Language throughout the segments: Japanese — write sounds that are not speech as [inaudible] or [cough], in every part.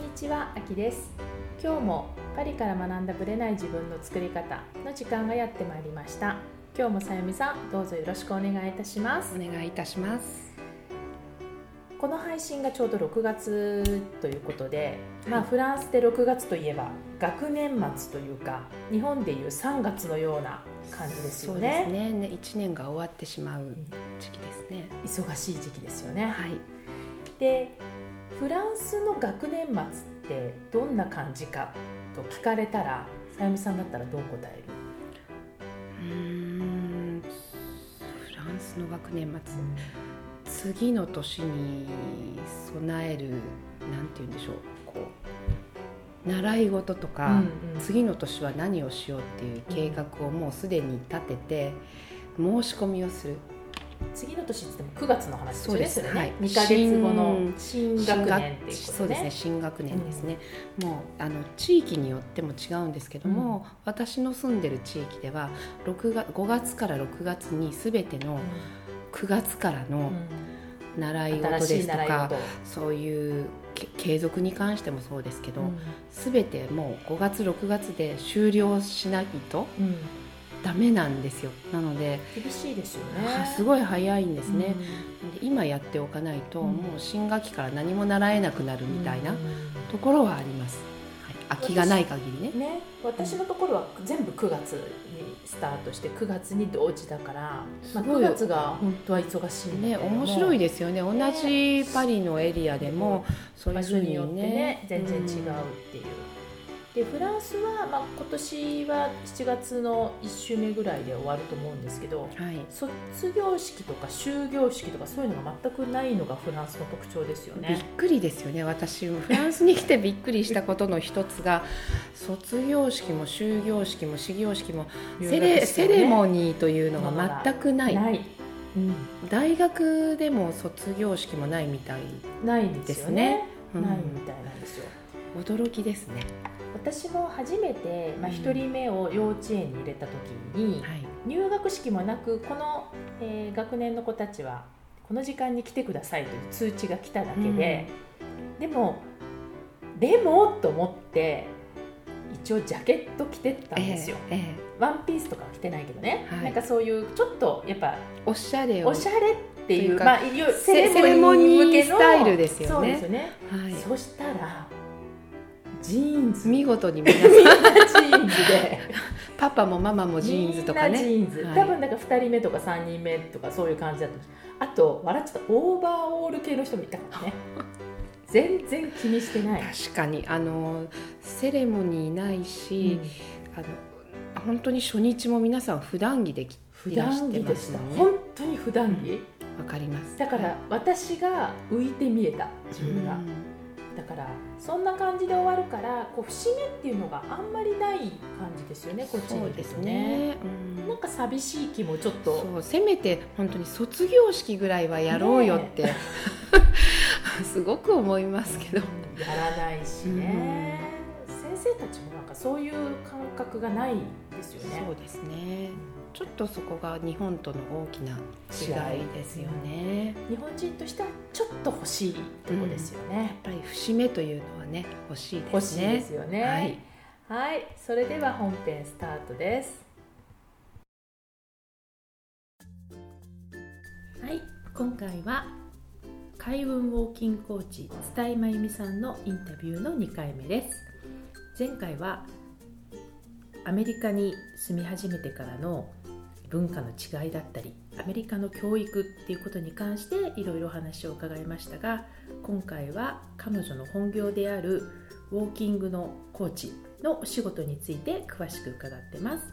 こんにちは、あきです。今日もパリから学んだブレない自分の作り方の時間がやってまいりました。今日もさゆみさんどうぞよろしくお願いいたします。お願いいたします。この配信がちょうど6月ということで、まあフランスで6月といえば学年末というか日本でいう3月のような感じですよね。そうですね。ね1年が終わってしまう時期ですね、忙しい時期ですよね。はい。でフランスの学年末ってどんな感じかと聞かれたらさゆみさんだったらどう答える？うーんフランスの学年末次の年に備えるなんて言うんでしょうこう習い事とか、うんうん。次の年は何をしようっていう計画をもうすでに立てて申し込みをする次の年っても9月の話ですよね。そうです。それね、はい。2か月後の新学年。っていうことねそうですね。新学年ですね、もうあの地域によっても違うんですけども、私の住んでる地域では6月5月から6月に全ての9月からうん。の習い事ですとか、習い事。そういうけ継続に関してもそうですけど、うん。全てもう5月6月で終了しないとうんダメなんですよ。なので、厳しいですよね。はすごい早いんですね、うん。で今やっておかないと、うん。もう新学期から何も習えなくなるみたいなうん。ところはあります、はい、空きがない限りね。ね、私のところは全部9月にスタートして9月に同時だから、まあ、9すごい。月が本当は忙しいね面白いですよね。同ねじパリのエリアでもそういう場ふうに所によってねね全然違うっていう。でフランスは、まあ、今年は7月の1週目ぐらいで終わると思うんですけどはい。卒業式とか終業式とかそういうのが全くないのがフランスの特徴ですよびっね。くりですよね私フランスに来てびっくりしたことの一つが卒業式も終業式も始業式もセレセレモニーというのが全くない。ない、うん、大学でも卒業式もないみたいないんですよね。うん。ないみたいなんですよ。驚きですね私も初めて、まあ、うん。1人目を幼稚園に入れた時に、はい。入学式もなくこの、えー学年の子たちはこの時間に来てくださいという通知が来ただけで、でもでもと思って一応ジャケット着てったんですよ、ええええ。ワンピースとかは着てないけどね、はい。なんかそういうちょっとやっぱおしゃれを。おしゃれっていうまあ、いよセレモニースタイルですよね。そうですよね、はい。そしたらジーンズ。見事に皆みんなさんジーンズで。[laughs] パパもママもジーンズとかみんなジねーンズ、はい。多分なんか2人目とか3人目とかそういう感じだった。んですあと笑っちゃった。オーバーオール系の人もいたからね。[laughs] 全然気にしてない、確かにあのセレモニーないし、あの本当に初日も皆さん普段着でき普段着ですした、ね。本当に普段着、わかります。だから私が浮いて見えた自分が、うんだからそんな感じで終わるからこう節目っていうのがあんまりない感じですよねこっちにですね、うん。なんか寂しい気もちょっと。せめて本当に卒業式ぐらいはやろうよって、[laughs] すごく思いますけど、やらないしね、先生たちもなんかそういう感覚がないですよね。そうですねちょっとそこが日本との大きな違いですよね。日本人としてはちょっと欲しいとこですよね、やっぱり節目というのはね欲しいで欲しいすねですよね。はい、はい、それでは本編スタートです。はい今回は開運ウォーキングコーチ蔦井真由美さんのインタビューの2回目です。前回はアメリカに住み始めてからの文化の違いだったりアメリカの教育っていうことに関していろいろ話を伺いましたが今回は彼女の本業であるウォーキングのコーチのお仕事について詳しく伺ってます。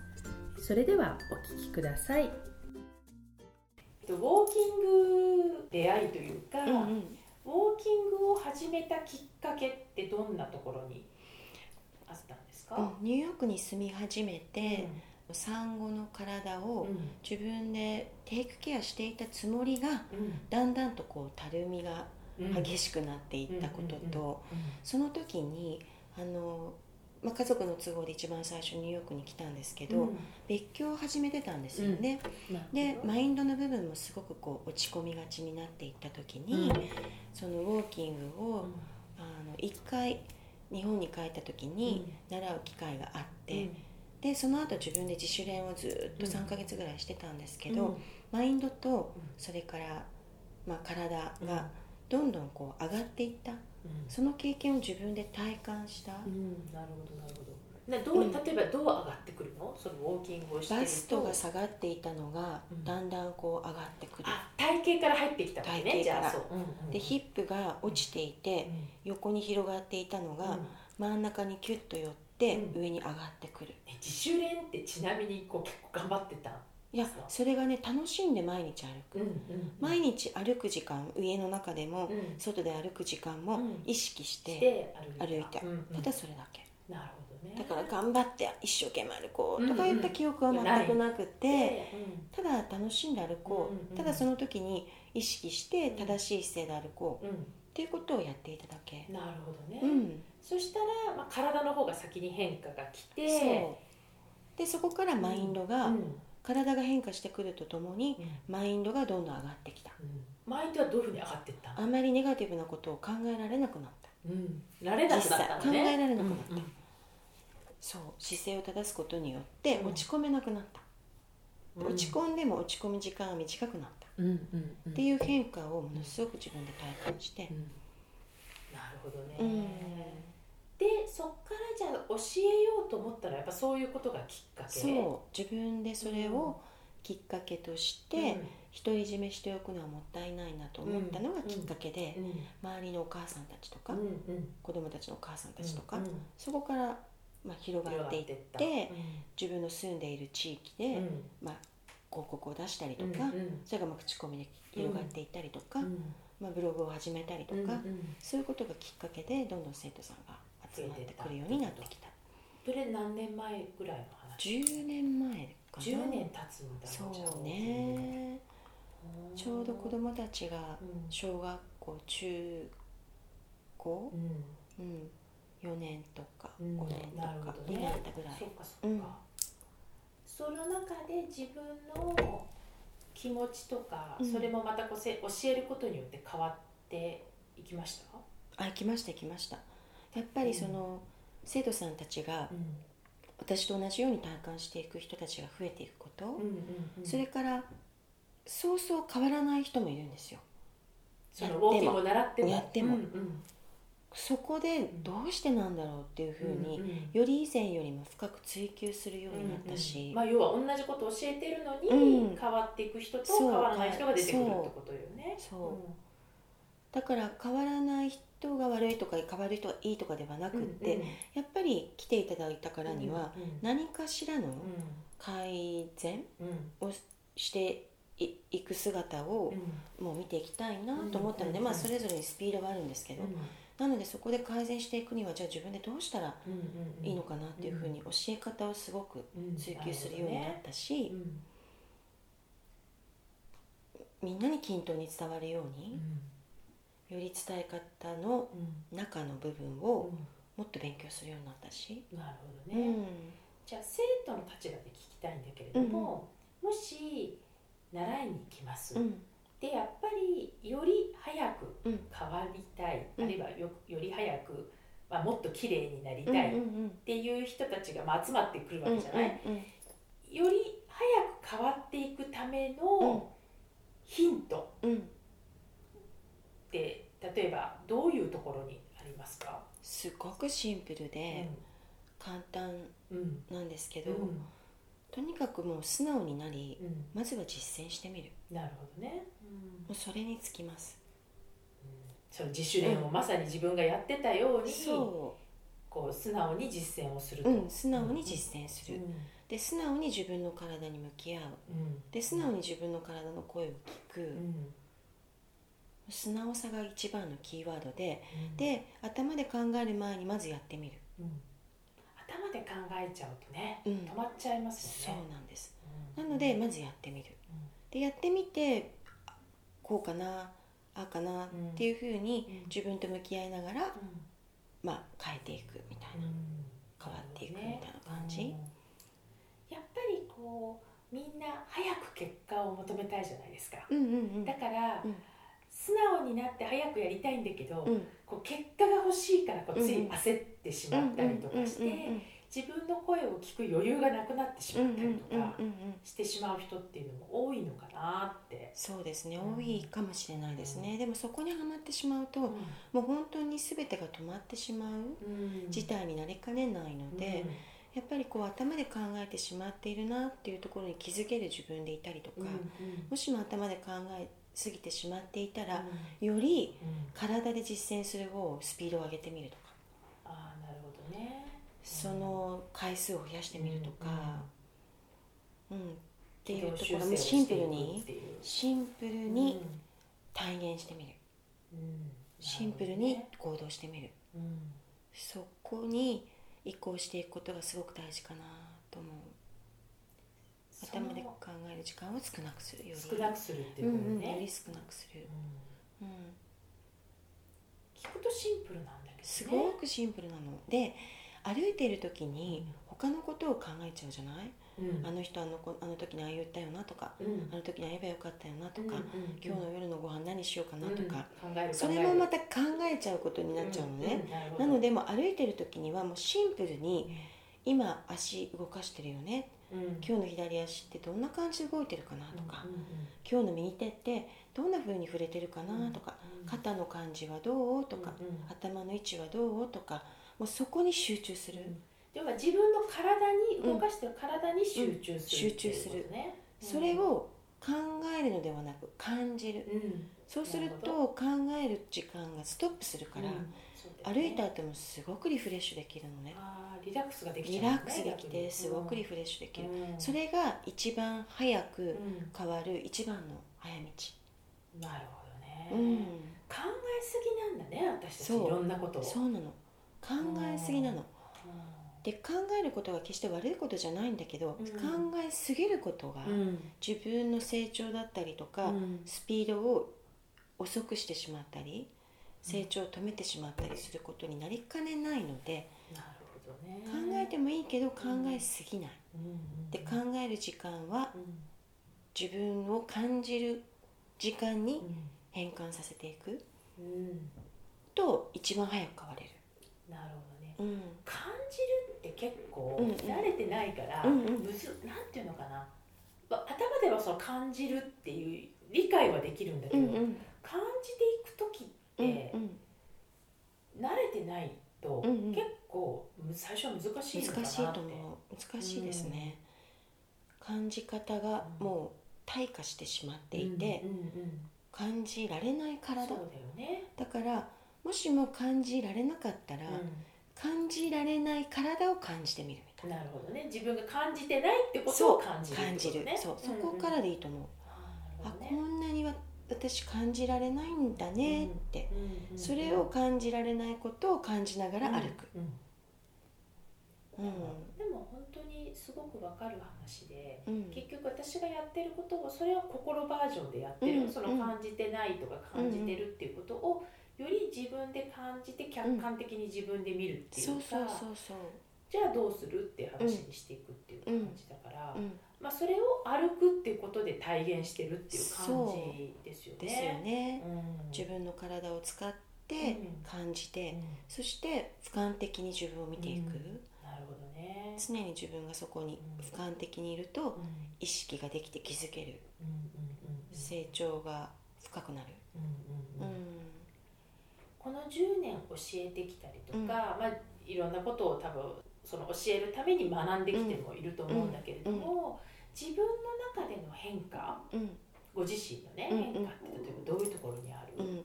それではお聞きください。ウォーキング出会いというか、ウォーキングを始めたきっかけってどんなところにあったんですか、ニューヨークに住み始めて、産後の体をうん。自分でテイクケアしていたつもりがうん。だんだんとこうたるみがうん。激しくなっていったことうんうんうんとその時にあの、まあ、家族の都合で一番最初ニューヨークに来たんですけど、うん。別居を始めてたんですよね、でマインドの部分もすごくこう落ち込みがちになっていった時に、うん。そのウォーキングをあの一回日本に帰った時に習う機会があって、でその後自分で自主練をずっとうん。3ヶ月ぐらいしてたんですけうん。ど、マインドとうん。それから、まあ、体がどんどんこう上がっていった。うん。その経験を自分で体感した、うん。なるほどなるほど。などううん。例えばどう上がってくるの？そのウォーキングをしてバストが下がっていたのがうん。だんだんこう上がってくる、あ体型から入ってきたわけね。体型から。じゃあそう、でヒップが落ちていて横に広がっていたのがうん。真ん中にキュッと寄ってうん。上に上がってくる、え自主練ってちなみにこう結構頑張ってたいやそれがね楽しんで毎日歩く、うんうん毎日歩く時間家の中でもうん。外で歩く時間もうん。意識ししてて歩いた。歩いたうんうん。ただそれだけ。なるほどね。だから頑張って一生懸命歩こうんうんうとか言った記憶は全くなくて、でただ楽しんで歩こう、うんうん。ただその時に意識して正しい姿勢で歩こううん、っていうことをやっていただけ、うん、なるほどね、うん。そしたら、まあ、体の方が先に変化が来てそう。でそこからマインドが、うん。体が変化してくるとともにうん。マインドがどんどん上がってきた。マインドはどういうふうに上がっていった？のあんまりネガティブなことを考えられなくなった。うん、慣れなくなったのね。実際考えられなくなった。うんそう。姿勢を正すことによってうん。落ち込めなくなった、うん。落ち込んでも落ち込む時間が短くなった、うんうんうんっていう変化をものすごく自分で体感して。う、ん。なるほどね、うん。でそっからじゃあ教えようと思ったらやっぱそういうことがきっかけそう。自分でそれをきっかけとして、うん。独り占めしておくのはもったいないなと思ったのがきっかけで、うん。周りのお母さんたちとか、うんうん。子供たちのお母さんたちとか、うんそこから、まあ、広がっていって自分の住んでいる地域で、うん。まあ、広告を出したりとうんか、うん。それがまあ口コミで広がっていったりとか、うん。まあ、ブログを始めたりとか、うんうん。そういうことがきっかけでどんどん生徒さんが集まってくるようになってきた。それ何年前ぐらいの話？10年前かな。10年経つんだそうね。ちょうど子供たちがうん小学校中高？う、ん。うん、4年とかうん。5年とかになったぐらい、そうかそうか、その中で自分の気持ちとか、うん。それもまたこうせ教えることによって変わっていきました、あ行きました行きました。やっぱりその、生徒さんたちが私と同じように体感していく人たちが増えていくこと、うんうんうんそれからそうそう変わらない人もいるんですよ。そのウォーキングを習っても。やっても。うんうんそこでどうしてなんだろうっていうふうに、んん。より以前よりも深く追求するようになったし、まあ、要は同じことを教えてるのに、うん。変わっていく人と変わらない人が出てくるってことよね。そう。だから変わらない人が悪いとか変わる人がいいとかではなくって、うんうん。やっぱり来ていただいたからには、うんうん。何かしらのう改善ん。うんをしていいく姿をうん。もう見ていきたいなと思ったので、うんまあ、それぞれにスピードはあるんですけど、なのでそこで改善していくにはじゃあ自分でどうしたらうんいいのかなっていうふうに教え方をすごくうん。追求するようになったし、うんみんなに均等に伝わるように、より伝え方のうん。中の部分うん。をもっと勉強するようになったし、なるほうどね、ん。じゃあ生徒の立場で聞きたいんだけれども、もし習いに行きます、うんでやっぱりより早くうん。変わりたい、うん。あるいはよより早く、まあ、もっと綺麗になりうんたいっうん。ていう人たちがまあ集まってくるわうんけじゃない、うんより早く変わっていくためのヒント。うん。って例えばどういうところにありますか、すごくシンプルで簡単うん。なんですけど、うん。とにかくもう素直になりうん。まずは実践してみる。なるほどね、もうそれにつきます。その自主練をまさに自分がやってたように、そこう素直に実践をするう、と、うん、素直に実践する、うん。で素直に自分の体に向き合う。うん。で素直に自分の体の声を聞く、うん。素直さが一番のキーワードでうん。で頭で考える前にまずやってみる、うん。頭で考えちゃうとね、うん。止まっちゃいますそうよね。なんです。うん。なのでまずやってみる。でやってみてあこうかなああかなっていうふうにうん。自分と向き合いながら、うん。まあ、変えていくみたいな、変わっていくみたいな感じ。うんやっぱりこうみんな早く結果を求めたいじゃないですか。うんうんうん。だから、うん。素直になって早くやりたいんだけど、うん。こう結果が欲欲しいからこうつい焦ってしまったりとかして、自分の声を聞く余裕がなくなってしまったりとかしてしまう人っていうのも多いのかなって。そうですね、多いかもしれないですね、でもそこにはまってしまうと、もう本当に全てが止まってしまう事態になりかねないので、やっぱりこう頭で考えてしまっているなっていうところに気づける自分でいたりとか、もしも頭で考えすぎてしまっていたら、より体で実践する方をスピードを上げてみるとその回数を増やしてみるとか、うん。っていうところもシンプルにシンプルに体現してみる、シンプルに行動してみる、そこに移行していくことがすごく大事かなと思う。頭で考える時間を少なくするより。少なくするっていうことね、うんうん、より少なくする、うん。聞くとシンプルなんだけど、ね、すごくシンプルなの。で歩いてる時に他のことを考えちゃうじゃない、うん、あの人あの子あの時にああ言ったよなとか、うん、あの時に会えばよかったよなとか、うん、今日の夜のご飯何しようかなとか、それもまた考えちゃうことになっちゃうのね、なのでも歩いてる時にはもうシンプルに、今足動かしてるよね、今日の左足ってどんな感じで動いてるかなとか、今日の右手ってどんな風に触れてるかなとか、肩の感じはどうとか、頭の位置はどうとかもうそこに集中する、要は自分の体に動かしてる体に集中する、集中する、それを考えるのではなく感じる、そうすると考える時間がストップするから、歩いた後もすごくリフレッシュできるのね。リラックスができリラックスできてすごくリフレッシュできる、それが一番早く変わる一番の早道、なるほどね、うん、考えすぎなんだね私たち。いろんなことを。そうなの考えすぎなの、で考えることが決して悪いことじゃないんだけど、うん、考えすぎることが、自分の成長だったりとか、スピードを遅くしてしまったり成長を止めてしまったりすることになりかねないので、なるほどね、考えてもいいけど考えすぎない、で考える時間は、自分を感じる時間に変換させていく、と一番早く変われる。なるほどね、うん、感じるって結構慣れてないから、うんうん、むずなんていうのかな。頭ではその感じるっていう理解はできるんだけど、うんうん、感じていく時って、うんうん、慣れてないと、結構最初は難しいのかな難しいと思う。難しいですね、感じ方がもう退化してしまっていて、感じられない体だ,、ね、だからもしも感じられなかったら、感じられない体を感じてみるみたいな。なるほどね。自分が感じてないってことを感じる、ね、感じる。そう。そこからでいいと思う、あこんなに私感じられないんだねって、それを感じられないことを感じながら歩く、うん。でも本当にすごくわかる話で、うん、結局私がやってることをそれは心バージョンでやってる、うん、その感じてないとか感じてるっていうことをより自分で感じて客観的に自分で見るっていうか、じゃあどうするっていう話にしていくっていう感じだから、まあ、それを歩くっていうことで体現してるっていう感じですよね。ですよね、自分の体を使って感じて、そして俯瞰的に自分を見ていく。なるほどね、常に自分がそこに俯瞰的にいると意識ができて気づける、成長が深くなる、10年教えてきたりとか、うん、まあ、いろんなことを多分その教えるために学んできてもいると思うんだけれども、自分の中での変化、ご自身のね、変化って例えばどういうところにある、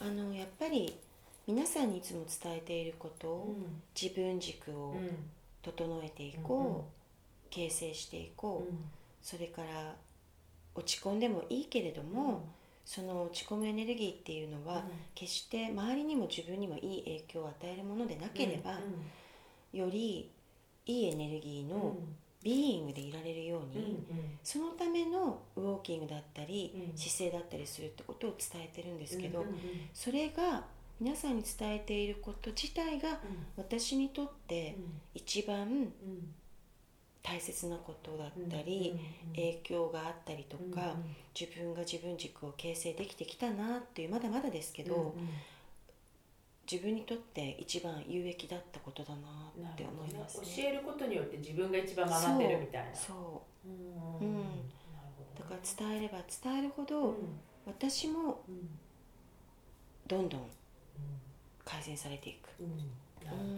あのやっぱり皆さんにいつも伝えていることを、自分軸を整えていこう、形成していこう、それから落ち込んでもいいけれども、その落ち込むエネルギーっていうのは、決して周りにも自分にもいい影響を与えるものでなければ、よりいいエネルギーのビーイングでいられるように、そのためのウォーキングだったり、姿勢だったりするってことを伝えてるんですけど、それが皆さんに伝えていること自体が私にとって一番大切なことだったり、影響があったりとか、自分が自分軸を形成できてきたなっていうまだまだですけど、自分にとって一番有益だったことだなって思いますね。教えることによって自分が一番学んでるみたいな。そう。うん。うん。なるほどだから伝えれば伝えるほど、うん。私もうん。どんどん改善されていく。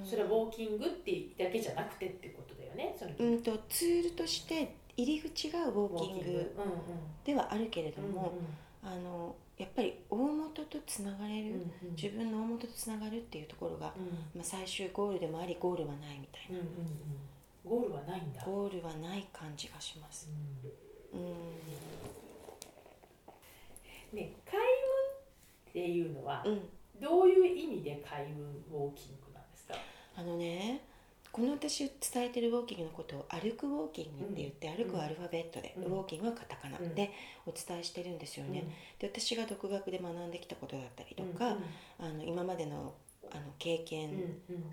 それはウォーキングってだけじゃなくてってことだよね。うんとツールとして入り口がウォーキング。ではあるけれども、あのやっぱり大元とつながれる、自分の大元とつながるっていうところが、まあ、最終ゴールでもありゴールはないみたいな、ゴールはないんだ。ゴールはない感じがします。うん。ね、開運っていうのはうん、どういう意味で開運ウォーキング？あのねこの私伝えてるウォーキングのことを歩くウォーキングって言って、歩くはアルファベットで、うん。ウォーキングはカタカナうん。でお伝えしてるんですよね。で私が独学で学んできたことだったりとうんか、あの今までのあの経験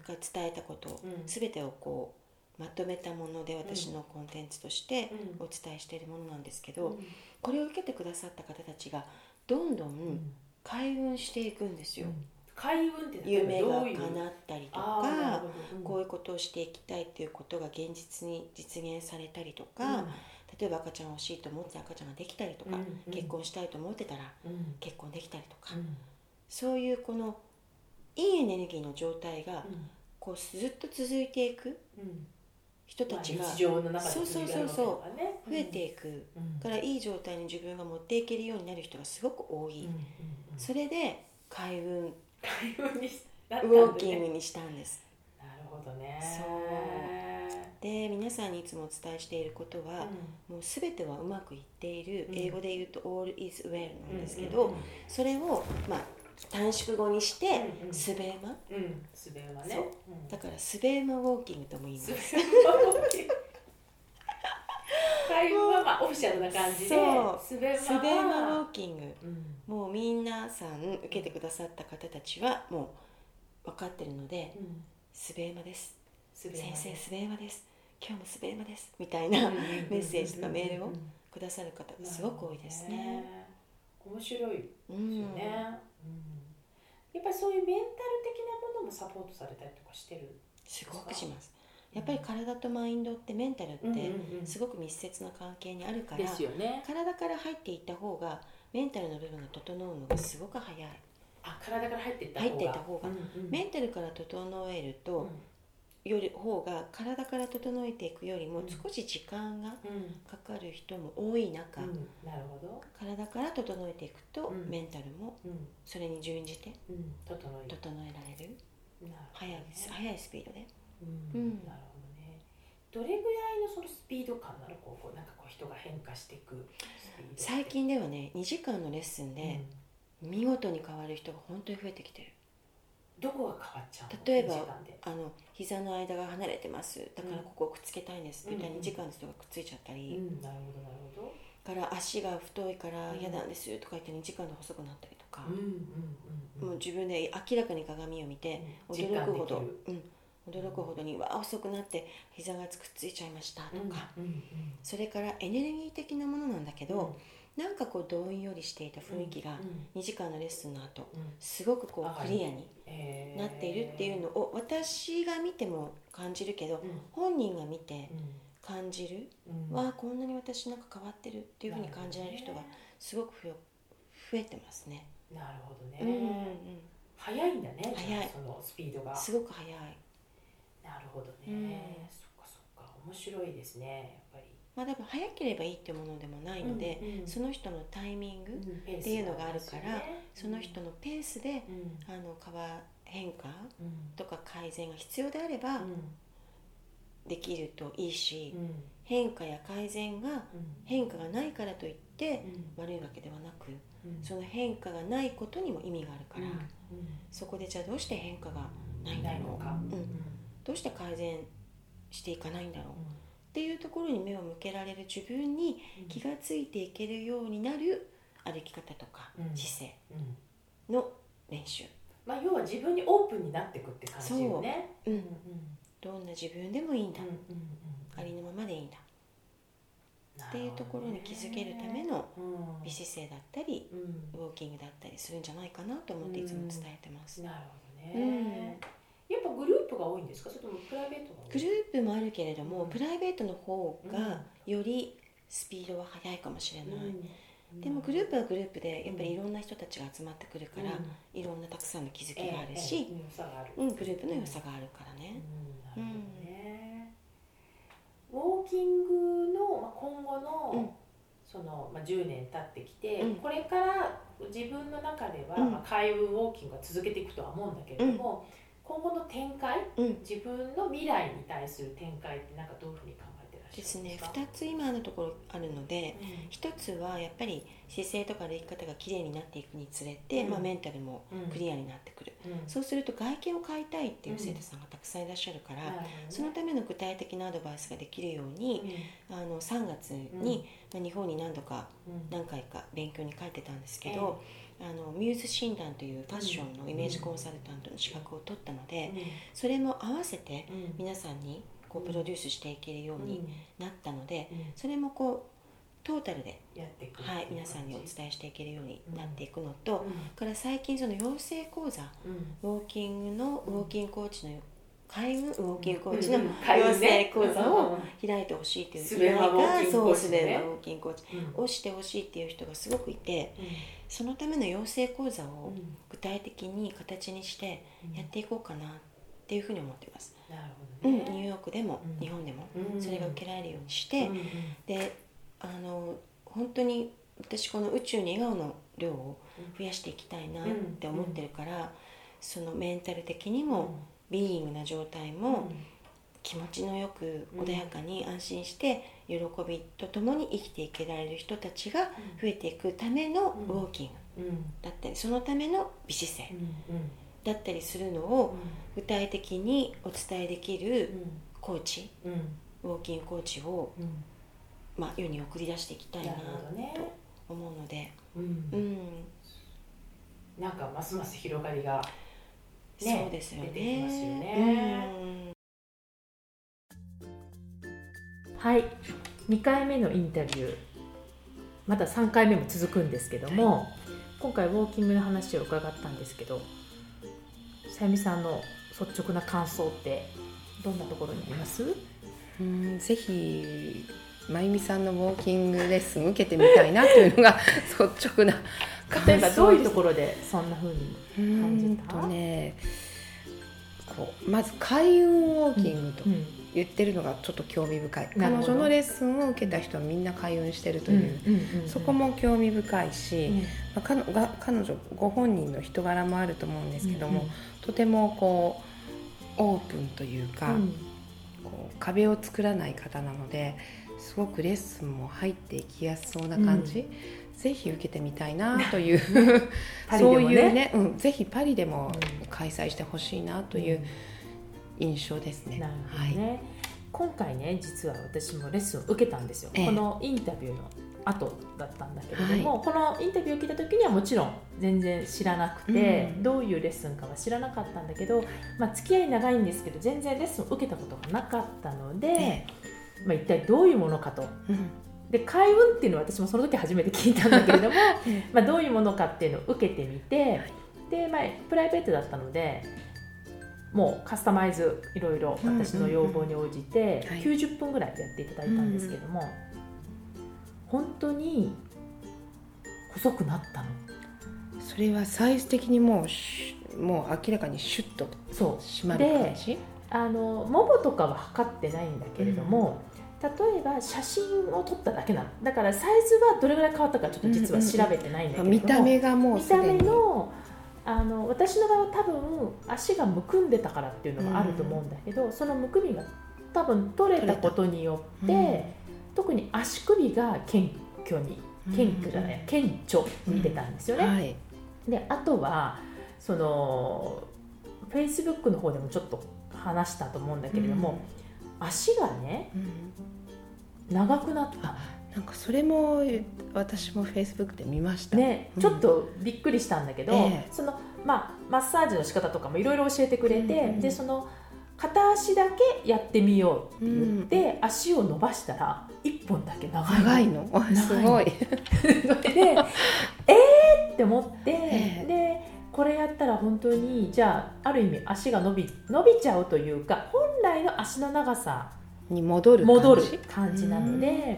が伝えたこと、うん。全てをこうまとめたもので私のコンテンツとしてうん。お伝えしているものなんですけど、うん。これを受けてくださった方たちがどんどん開運していくんですよ。開運って夢が叶ったりとかこういうことをしていきたいっていうことが現実に実現されたりとか、例えば赤ちゃん欲しいと思ってた赤ちゃんができたりとか、うんうん。結婚したいと思ってたらうん。結婚できたりとか、うん。そういうこのいいエネルギーの状態がうん。こうずっと続いていくうん。人たちがそうそうそうそう増えていく。うん。からいい状態に自分が持っていけるようになる人がすごく多い、それで開運開運になったウォーキングにしたんです。なるほどね。そう。で皆さんにいつもお伝えしていることは、もう全てはうまくいっている、うん。英語で言うと「all is well」なんですけど、うんうんうんそれを、まあ、短縮語にしてうんうん「すべ馬」うん。ね。そう。うん。だから「すべ馬ウォーキング」とも言います。す [laughs] まあオフィシャルな感じでそう。すべ馬すべ馬ウォはーキング。うん。もう皆さん受けてくださった方たちはもう分かってるのでうん「す。べ馬です」先生すべ馬です。今日もすべ馬です。みたいなメッセージとかメールをくださる方がすごく多いですね。面白いですようん。ね、うん。やっぱりそういうメンタル的なものもサポートされたりとかしてるすごくしますやっぱり体とマインドってメンタルってすごごく密接な関係にあるから、ですよね。体から入っていった方がメンタルの部分が整うのがすごく早い、あ体から入っていった方が。入っていった方が。うんうん。メンタルから整えると、うん。より方が体から整えていくよりもうん。少し時間がうん。かかる人も多い中、うん。なるほど、体から整えていくと、うん。メンタルもうん。それに準じてうん、整えられる。早い早いスピードでうん。うん。なるほどね。どれぐらいのそのスピード感なのこうこうなんかこう人が変化していく最近ではね2時間のレッスンで見事に変わる人が本当に増えてきてる。どこが変わっちゃうの？例えばあの膝の間が離れてます。だからここをくっつけたいんです。って言ったらうん2時間の人がくっついちゃったうり、んなるほどなるほど。から足が太いからうん嫌なんですとか言って2時間で細くなったりとか。うん、うんうんうん。もう自分で明らかに鏡を見てうん。驚くほど。うん、驚くほどにわあ遅くなって膝がくっついちゃいましたとか、それからエネルギー的なものなんだけど、なんかこうどんよりしていた雰囲気がうん2時間のレッスンの後うん。すごくこあうクリアになっているっていうのを私が見ても感じるけどうん。本人が見てうん。感じる、うん。わあこんなに私なんか変わってるっていうふうに感じられる人がすごく増え増えてますね。なるほどうんうんね早いんだね早い。そのスピードが。うん、すごく早い。なるほどうん。ねそっかそっか。面白いですねやっぱり。まあでも早ければいいっていうものでもないので、うんうんその人のタイミング、っっていうのがあるからその人のペースで、うん。あの変わ変化うん。とか改善が必要であればできるといいし、うん。変化や改善がうん。変化がないからといってうん。悪いわけではなくうん。その変化がないことにも意味があるから、うん。そこでじゃあどうして変化がないんだろう？か。うんどうして改善していかないんだろう？っていうところに目を向けられる自分に気がついていけるようになる歩き方とかうん。姿勢うん。の練習、まあ要は自分にオープンになっていくって感じよね。う。ん。うんうん。どんな自分でもいいんだ、うんうんありのままでいいんだ。っていうところに気づけるためのうん。美姿勢だったりうん。ウォーキングだったりするんじゃないかなと思っていつも伝えてます。なるほどね、やっぱグループが多いんですか？それともプライベートグループもあるけれども、うん。プライベートの方がよりスピードは速いかもしれない、でもグループはグループでやっぱりいろんな人たちが集まってくるから、いろんなたくさんの気づきがあるし、うん、グループの良さがあるからね、ウォーキングの、まあ、今後の、うん。その、まあ、10年経ってきて、うん。これから自分の中では、うん。まあ、開運ウォーキングは続けていくとは思うんだけれども、今後の展開うん。自分の未来に対する展開ってなんかどういうふうに考えてらっしゃるんですねですか2つ今のところあるのでうん。1つはやっぱり姿勢とか歩き方がきれいになっていくにつれて、うん。まあ、メンタルもうん。クリアになってくる、うん。そうすると外見を変えたいっていう生徒さんがたくさんいらっしゃるから、そのための具体的なアドバイスができるように、あの3月に、まあ、日本に何度か何回か勉強に帰ってたんですけど、あのミューズ診断というファッションのイメージコンサルタントの資格を取ったので、それも合わせてうん。皆さんにこうプロデュースしていけるようになったので、うん。それもこうトータルで、はい、皆さんにお伝えしていけるようになっていくのうと、ん。から最近その養成講座うん。ウォーキングのウォーキングコーチの開運ウォーキングコーチのうん養成講座を開いてほしいっていうスベマウォーキングコーチね。そうスベマウォーキングコーチうん。をしてほしいっていう人がすごくいてそのための養成講座を具体的に形にしてやっていこうかなっていうふうに思ってます、ニューヨークでもうん。日本でもうん。それが受けられるようにして、であの本当に私この宇宙に笑顔の量を増やしていきたいなって思ってるから、そのメンタル的にもビーイングな状態も気持ちのよくうん穏やかに安心して喜びとともに生きていけられる人たちが増えていくためのウォーキングだったりそのための美姿勢うん。だったりするのうをん。具体的にお伝えできるコーチうん。ウォーキングコーチを、うん。まあ、世に送り出していきたいなと思うので、うん。うん、なんかますます広がりがそうですよね。出てきますよね。はい。2回目のインタビュー。まだ3回目も続くんですけども、今回ウォーキングの話を伺ったんですけどさゆみさんの率直な感想ってどんなところにあります？うんぜひまゆみさんのウォーキングレッスン受けてみたいなというのが率直な感想。例えばどういうところでそんな風にう感じた？んとねこうまず開運ウォーキングとうん言ってるのがちょっと興味深い、彼なるほど女のレッスンを受けた人はみんな開運してるという、うんうんそこも興味深いし、うん。まあ、彼女ご本人の人柄もあると思うんですけども、うんとてもこうオープンというか、うん。こう壁を作らない方なのですごくレッスンも入っていきやすそうな感じ、ぜひ受けてみたいなという [laughs] ね。そういうね、うん、ぜひパリでもうん。開催してほしいなという印象ですね。なるほどはい。ね、今回ね実は私もレッスンを受けたんですよ、ええ。このインタビューの後だったんだけれども、このインタビューを聞いた時にはもちろん全然知らなくて、うん。どういうレッスンかは知らなかったんだけど、まあ、付き合い長いんですけど全然レッスンを受けたことがなかったので、え。まあ、一体どういうものかと。うんで開運っていうのは私もその時初めて聞いたんだけれども、[laughs] えまあ、どういうものかっていうのを受けてみて、で、まあ、プライベートだったのでもうカスタマイズいろいろ私の要望に応じてはい。90分ぐらいやっていただいたんですけども、本当に細くなったの。それはサイズ的にもうもう明らかにシュッとそう。締まる感じ？あのももとかは測ってないんだけれども、例えば写真を撮っただけなの。だからサイズはどれぐらい変わったかちょっと実は調べてないんだけれども、見た目がもう見た目のあの私の場合は多分足がむくんでたからっていうのがあると思うんだけど、そのむくみが多分取れたことによって、うん。特に足首が謙虚に謙虚じゃない、顕著に出たんですよね。はい。であとはそのフェイスブックの方でもちょっと話したと思うんだけれども、足がねうん。長くなった。なんかそれも私もフェイスブックで見ました。ね、うん。ちょっとびっくりしたんだけど、ええ。そのまあ、マッサージの仕方とかもいろいろ教えてくれて、うんでその片足だけやってみようって言って、足を伸ばしたら1本だけ長い長いの？[laughs] すごい。そ [laughs] れでえーって思って、え。でこれやったら本当にじゃあある意味足が伸び伸びちゃうというか本来の足の長さに戻る感じ？戻る感じなので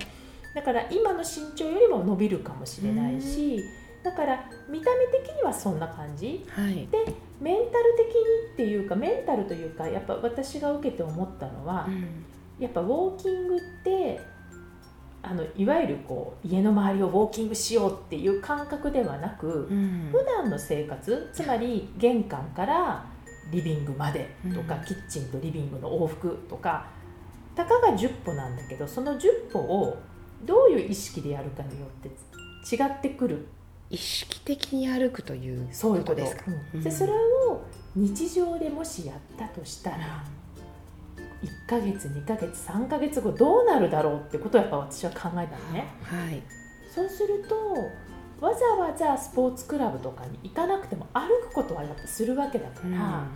だから今の身長よりも伸びるかもしれないしだから見た目的にはそんな感じ。はい。でメンタル的にっていうかメンタルというかやっぱ私が受けて思ったのはうん。やっぱウォーキングってあのいわゆるこう家の周りをウォーキングしようっていう感覚ではなくうん。普段の生活つまり玄関からリビングまでとか、うん。キッチンとリビングの往復とかたかが10歩なんだけどその10歩をどういう意識でやるかによって違ってくる。意識的に歩くというそういうこと。ですか、うん。でそれを日常でもしやったとしたら1ヶ月2ヶ月3ヶ月後どうなるだろうってことをやっぱ私は考えたのね。はい。そうするとわざわざスポーツクラブとかに行かなくても歩くことはやっぱするわけだから、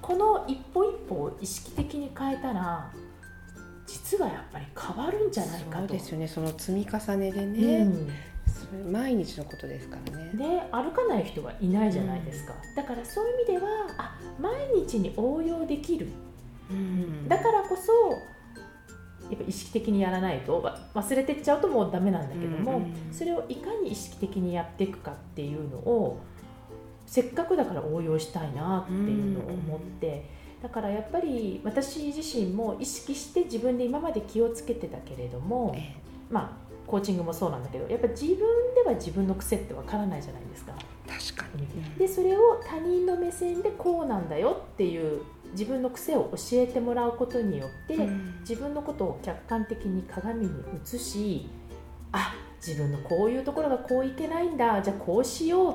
この一歩一歩を意識的に変えたら実はやっぱり変わるんじゃないかと。そうですよね。その積み重ねでうね、ん。それ毎日のことですからね。で歩かない人はいないじゃないですか、だからそういう意味ではあ毎日に応用できるうん。だからこそやっぱ意識的にやらないとわ忘れてっちゃうともうダメなんだけども、うんうんそれをいかに意識的にやっていくかっていうのをせっかくだから応用したいなっていうのを思って、だからやっぱり私自身も意識して自分で今まで気をつけてたけれどもえまあコーチングもそうなんだけどやっぱ自分では自分の癖ってわからないじゃないですか。え確かに、でそれを他人の目線でこうなんだよっていう自分の癖を教えてもらうことによって、うん。自分のことを客観的に鏡に映しあ自分のこういうところがこういけないんだ。じゃあこうしようっ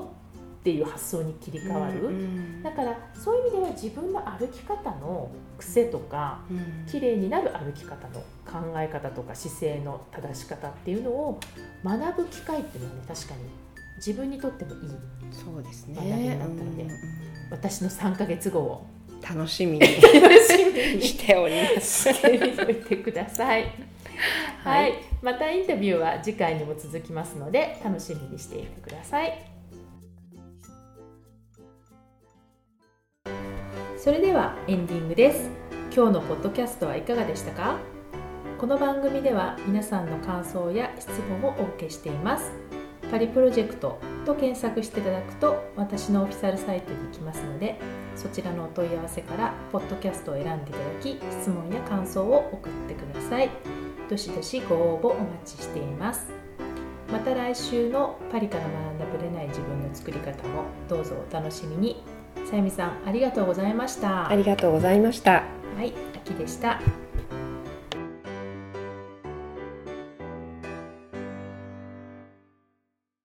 ていう発想に切り替わる、うんだからそういう意味では自分の歩き方の癖とかうん。綺麗になる歩き方の考え方とか姿勢の正し方っていうのを学ぶ機会っていうのはね確かに自分にとってもいい。そうです学びにねなったのでうんうん私の3ヶ月後を楽しみに楽しておりますしてみといてください。は、はいいまたインタビューは次回にも続きますので楽しみにしていてください。それではエンディングです。今日のポッドキャストはいかがでしたか？この番組では皆さんの感想や質問をお受けしています。パリプロジェクトと検索していただくと私のオフィシャルサイトに行きますのでそちらのお問い合わせからポッドキャストを選んでいただき質問や感想を送ってください。どしどしご応募お待ちしています。また来週のパリから学んだぶれない自分の作り方もどうぞお楽しみに。さゆみさんありがとうございました。ありがとうございましたはい、秋でした。